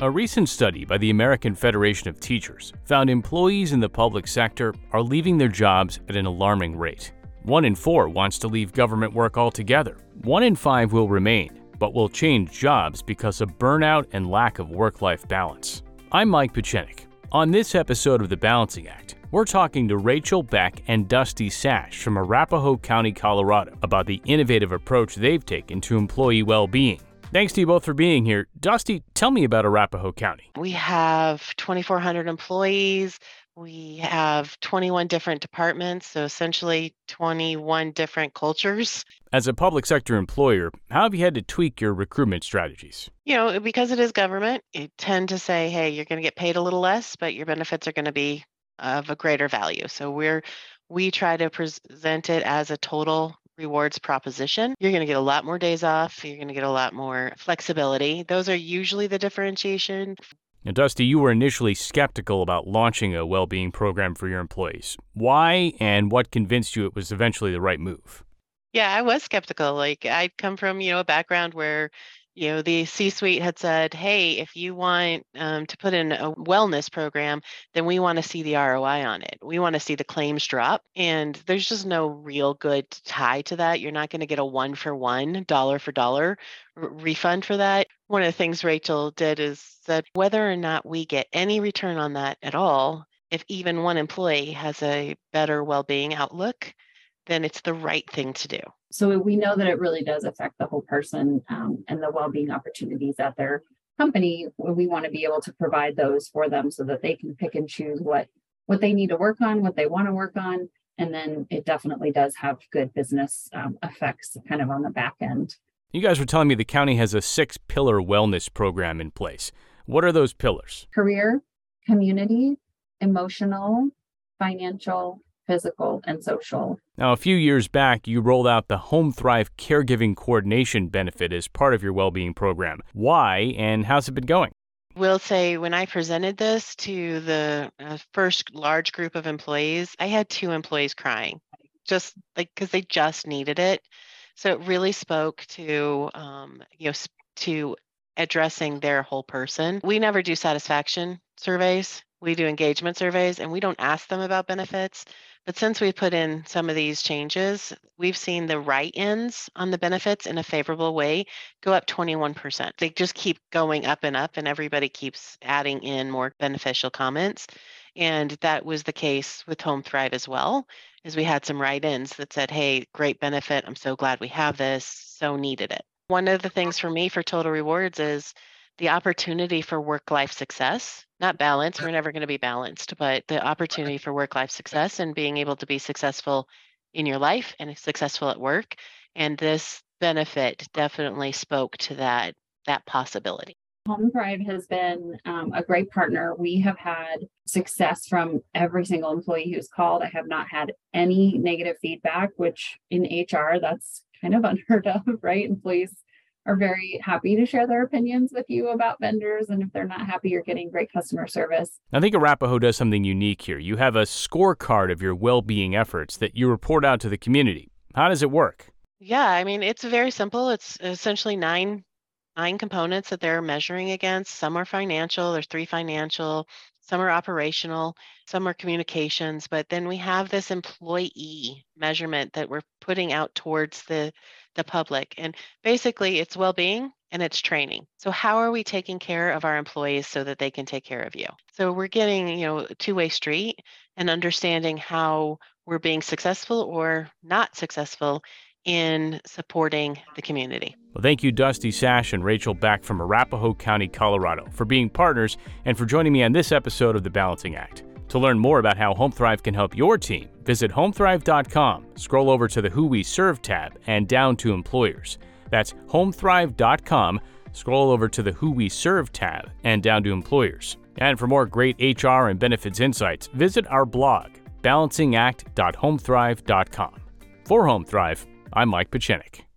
A recent study by the American Federation of Teachers found employees in the public sector are leaving their jobs at an alarming rate. One in four wants to leave government work altogether. One in five will remain, but will change jobs because of burnout and lack of work life balance. I'm Mike Pechenik. On this episode of The Balancing Act, we're talking to Rachel Beck and Dusty Sash from Arapahoe County, Colorado, about the innovative approach they've taken to employee well being. Thanks to you both for being here. Dusty, tell me about Arapahoe County. We have 2,400 employees. We have 21 different departments, so essentially 21 different cultures. As a public sector employer, how have you had to tweak your recruitment strategies? You know, because it is government, you tend to say, hey, you're going to get paid a little less, but your benefits are going to be of a greater value. So we're we try to present it as a total rewards proposition. You're going to get a lot more days off. You're going to get a lot more flexibility. Those are usually the differentiation. Now, Dusty, you were initially skeptical about launching a well-being program for your employees. Why and what convinced you it was eventually the right move? Yeah, I was skeptical. Like I'd come from, you know, a background where you know, the C-suite had said, "Hey, if you want um, to put in a wellness program, then we want to see the ROI on it. We want to see the claims drop." And there's just no real good tie to that. You're not going to get a one for one, dollar for dollar r- refund for that. One of the things Rachel did is that whether or not we get any return on that at all, if even one employee has a better well-being outlook, then it's the right thing to do. So we know that it really does affect the whole person um, and the well-being opportunities at their company. We want to be able to provide those for them so that they can pick and choose what what they need to work on, what they want to work on, and then it definitely does have good business um, effects kind of on the back end. You guys were telling me the county has a six-pillar wellness program in place. What are those pillars? Career, community, emotional, financial, physical, and social. Now, a few years back, you rolled out the Home Thrive Caregiving Coordination benefit as part of your well-being program. Why and how's it been going? We'll say when I presented this to the uh, first large group of employees, I had two employees crying, just like because they just needed it. So it really spoke to, um, you know, to addressing their whole person. We never do satisfaction surveys. We do engagement surveys and we don't ask them about benefits. But since we put in some of these changes, we've seen the write ins on the benefits in a favorable way go up 21%. They just keep going up and up, and everybody keeps adding in more beneficial comments. And that was the case with Home Thrive as well, as we had some write ins that said, hey, great benefit. I'm so glad we have this. So needed it. One of the things for me for Total Rewards is the opportunity for work life success, not balance. We're never going to be balanced, but the opportunity for work life success and being able to be successful in your life and successful at work. And this benefit definitely spoke to that that possibility. Home Thrive has been um, a great partner. We have had success from every single employee who's called. I have not had any negative feedback, which in HR, that's kind of unheard of, right? Employees are very happy to share their opinions with you about vendors. And if they're not happy, you're getting great customer service. I think Arapahoe does something unique here. You have a scorecard of your well being efforts that you report out to the community. How does it work? Yeah, I mean, it's very simple. It's essentially nine nine components that they're measuring against. Some are financial, there's three financial, some are operational, some are communications, but then we have this employee measurement that we're putting out towards the the public. And basically, it's well being and it's training. So, how are we taking care of our employees so that they can take care of you? So, we're getting, you know, two way street and understanding how we're being successful or not successful in supporting the community. Well, thank you, Dusty Sash and Rachel Beck from Arapahoe County, Colorado, for being partners and for joining me on this episode of The Balancing Act. To learn more about how HomeThrive can help your team, visit homethrive.com, scroll over to the Who We Serve tab, and down to Employers. That's homethrive.com, scroll over to the Who We Serve tab, and down to Employers. And for more great HR and benefits insights, visit our blog, balancingact.homethrive.com. For HomeThrive, I'm Mike Pechenik.